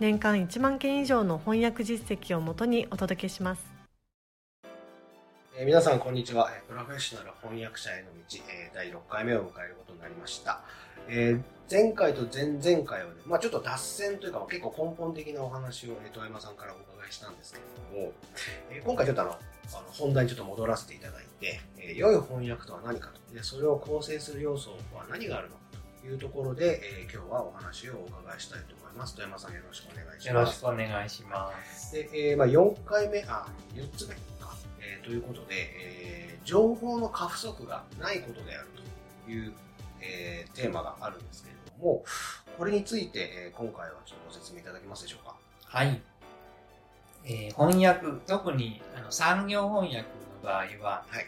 年間1万件以上の翻訳実績をもとにお届けしますえー皆さんこんにちは。えープロフェッショナル翻訳者への道、えー第6回目を迎えることになりました。えー前回と前々回はね、まあちょっと脱線というか結構根本的なお話を、えー、遠山さんからお伺いしたんですけれども、えー今回ちょっとあの、あの本題にちょっと戻らせていただいて、えー良い翻訳とは何かと、でそれを構成する要素は何があるのかというところで、えー今日はお話をお伺いしたいとます。遠山さんよろしくお願いします。よろしくお願いします。で、えーまあ、4回目、あ、4つ目か、えーということで、えー情報の過不足がないことであるという、えーテーマがあるんですけれども、これについて、えー今回はちょっとご説明いただけますでしょうか。はい。えー翻訳、特にあの産業翻訳の場合は、はい。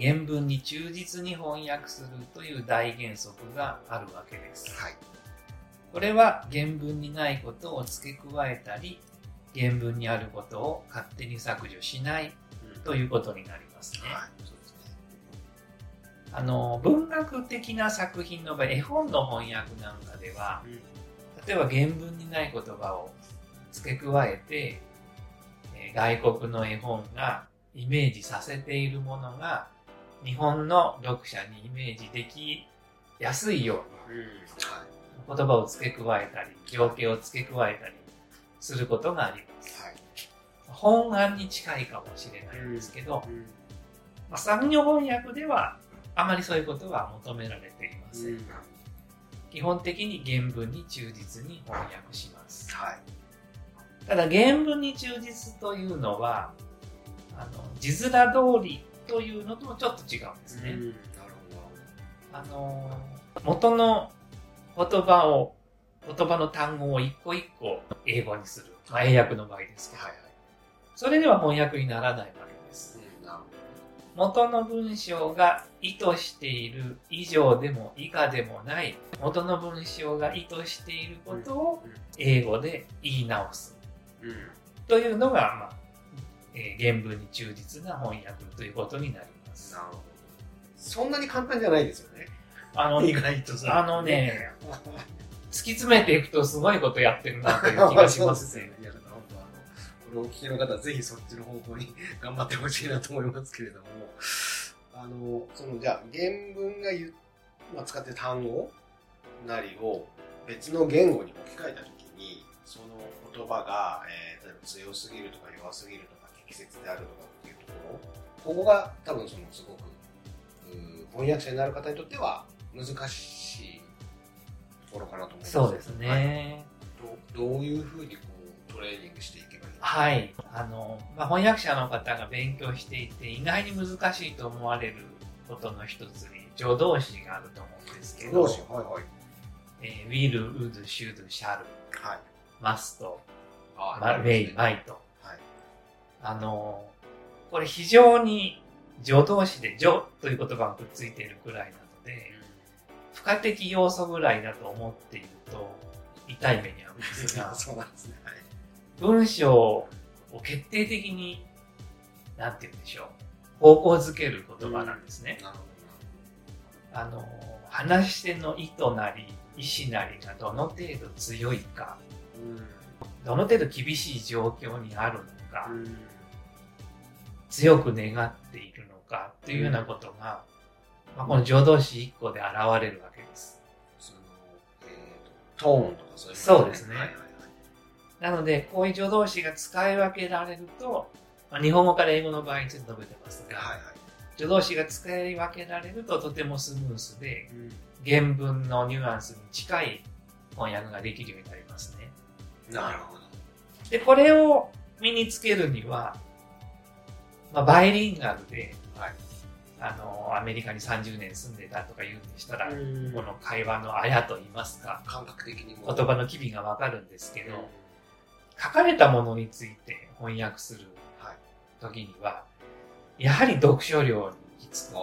原文に忠実に翻訳するという大原則があるわけです。はい。これは原文にないことを付け加えたり、原文にあることを勝手に削除しないということになりますね。はい。そうですね。あの、文学的な作品の場合、絵本の翻訳なんかでは、例えば原文にない言葉を付け加えて、えー外国の絵本がイメージさせているものが日本の読者にイメージできやすいよううん。はい。に言葉を付け加えたり、情景を付け加えたりすることがあります。はい。本案に近いかもしれないんですけど、うん。まあ、産業翻訳ではあまりそういうことは求められていません。うん基本的に原文に忠実に翻訳します。はい。ただ原文に忠実というのは、あの、字面通りというのともちょっと違うんですね。あの、元の言葉を、言葉の単語を一個一個英語にする。まあ、英訳の場合ですけど。はい。はい。それでは翻訳にならないわけです。元の文章が意図している以上でも以下でもない元の文章が意図していることをうん英語で言い直すど。うん。というのが、まあえー原文に忠実な翻訳ということになります。なるほど。そんなに簡単じゃないですよね。あの、意突外とさ。あのね き詰めていくとすごいことやってるなという気がしますね。いや、だから本当あの、これをお聞きの方はぜひそっちの方向に頑張ってほしいなと思いますけれども、あの、その、じゃあ、原文が言う、まあ、使ってる単語なりを別の言語に置き換えたときに、その言葉が、えー、例えば強すぎるとか弱すぎるとか適切であるとかっていうところ、ここが多分そのすごく、翻訳者になる方にとっては難しいところかなと思うんですよそうですね。どどういうふうにこうトレーニングしていけばいい。はい。あの、まあ、翻訳者の方が勉強していて意外に難しいと思われることの一つに助動詞があると思うんですけど、どうしよう。はいはい。えー will, would, should, shall, はい。must, あま may, might。はい。あの、これ非常に助動詞で助という言葉がくっついているくらいなので、付加的要素ぐらいだと思っていると痛い目に遭うんですが、そうなんですね。はい。文章を決定的に、なんて言うんでしょう、方向づける言葉なんですね。なるほあの、話し手の意図なり、意思なりがどの程度強いか、ど。どの程度厳しい状況にあるのか、うん。うん。強く願っているのかっていうようなことが、まあ、この助動詞1個で現れるわけです。その、えーと、トーンとかそういうものそうですねはいはいはい。なので、こういう助動詞が使い分けられると、まあ、日本語から英語の場合にちょっと述べてますが、はいはい。助動詞が使い分けられるととてもスムースで、うん原文のニュアンスに近い翻訳ができるようになりますね。なるほど。で、これを身につけるには、まあ、バイリンガルで、はい。あの、アメリカに30年住んでたとか言うんでしたら、うんこの会話のあやと言いますか、感覚的にも言葉の機微がわかるんですけど、書かれたものについて翻訳するはい。時には、やはり読書量に行き着くんですね。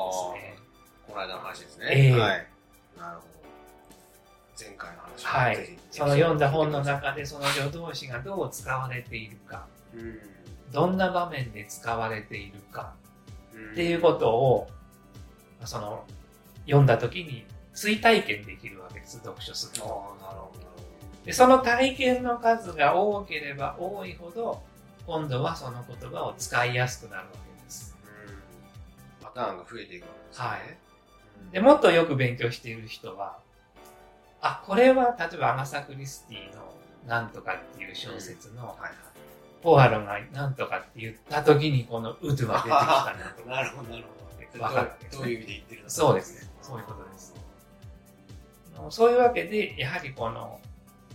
この間の話ですね。ええはい。なるほど。前回の話はい。その読んだ本の中でその助動詞がどう使われているか、うん。どんな場面で使われているかうんっていうことを、その、読んだ時に追体験できるわけです、読書するああ、なると。ほど、でその体験の数が多ければ多いほど、今度はその言葉を使いやすくなるわけです。ど。うん。パターンが増えていくわけですね。はいうんで、もっとよく勉強している人は、あ、これは例えばアガサ・クリスティのなんとかっていう小説の、はいはい。ポアロがなんとかって言った時にこのウドが出てきたなとなるほど、なるほど。わかるねどういう意味で言ってるのかそうですねそういうことです。そういうわけで、やはりこの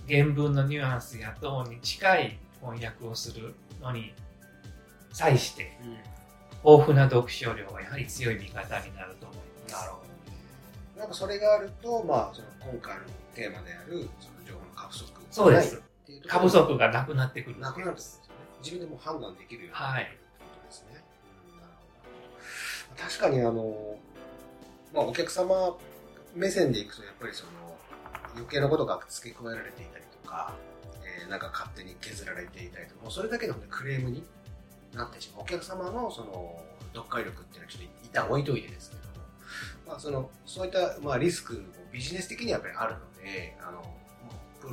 原文のニュアンスやトーンに近い翻訳をするのに際して、うん。豊富な読書量はやはり強い味方になると思います。なるほど。なんかそれがあると、まあ、その今回のテーマである、その情報の過不足。そうです。過ろ不足がなくなってくる。なくなるんです。自分でもう判断できるようになはいるってことですね。うんなるほど確かにあの、まあ、お客様目線でいくと、やっぱりその、余計なことが付け加えられていたりとか、えーなんか勝手に削られていたりとか、もうそれだけで本当にクレームになってしまう。お客様のその、読解力っていうのはちょっと一旦置いといてですけども、まあその、そういった、まあリスクもビジネス的にはやっぱりあるので、あの、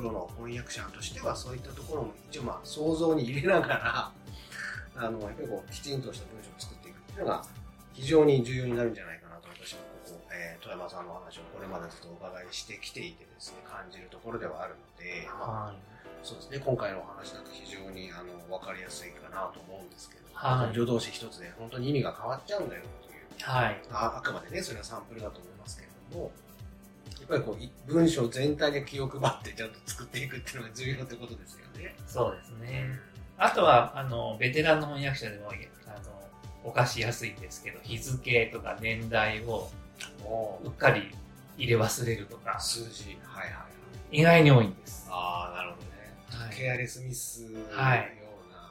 プロの翻訳者としてはそういったところも一応まあ想像に入れながら、あの、やっぱりこう、きちんとした文章を作っていくっていうのが非常に重要になるんじゃないかなと私はここ、えー、富山さんのお話をこれまでずっとお伺いしてきていてですね、感じるところではあるので、まあはい。そうですね、今回のお話だと非常にあの分かりやすいかなと思うんですけど、はい助動詞一つで本当に意味が変わっちゃうんだよという、はい。ああくまでね、それはサンプルだと思いますけれども、ぱりこうい文章全体で気を配ってちゃんと作っていくっていうのが重要ってことですよね。そうですね。あとは、あの、ベテランの翻訳者でも、あの、犯しやすいんですけど、日付とか年代をもうっかり入れ忘れるとかう、数字、はいはいはい。意外に多いんです。ああ、なるほどね。はいケアレスミスのような。はい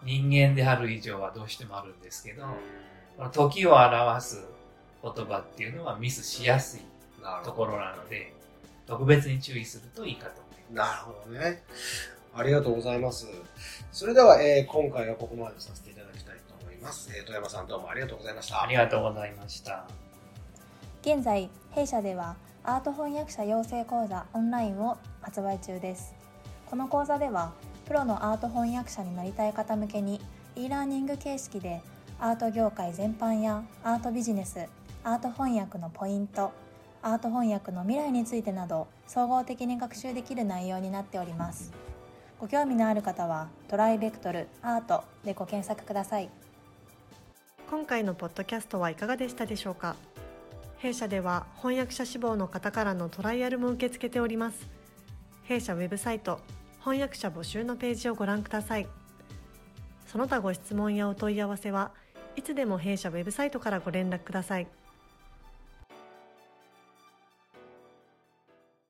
人間である以上はどうしてもあるんですけど、時を表す言葉っていうのはミスしやすい。ところなので、特別に注意するといいかと思います。なるほどね。ありがとうございます。それでは、えー今回はここまでとさせていただきたいと思います。えー、富山さんどうもありがとうございました。ありがとうございました。現在弊社ではアート翻訳者養成講座オンラインを発売中ですこの講座ではプロのアート翻訳者になりたい方向けに e ラーニング形式でアート業界全般やアートビジネスアート翻訳のポイントアート翻訳の未来についてなど総合的に学習できる内容になっております。ご興味のある方はトライベクトルアートでご検索ください。今回のポッドキャストはいかがでしたでしょうか？弊社では翻訳者志望の方からのトライアルも受け付けております。弊社ウェブサイト翻訳者募集のページをご覧ください。その他ご質問やお問い合わせはいつでも弊社ウェブサイトからご連絡ください。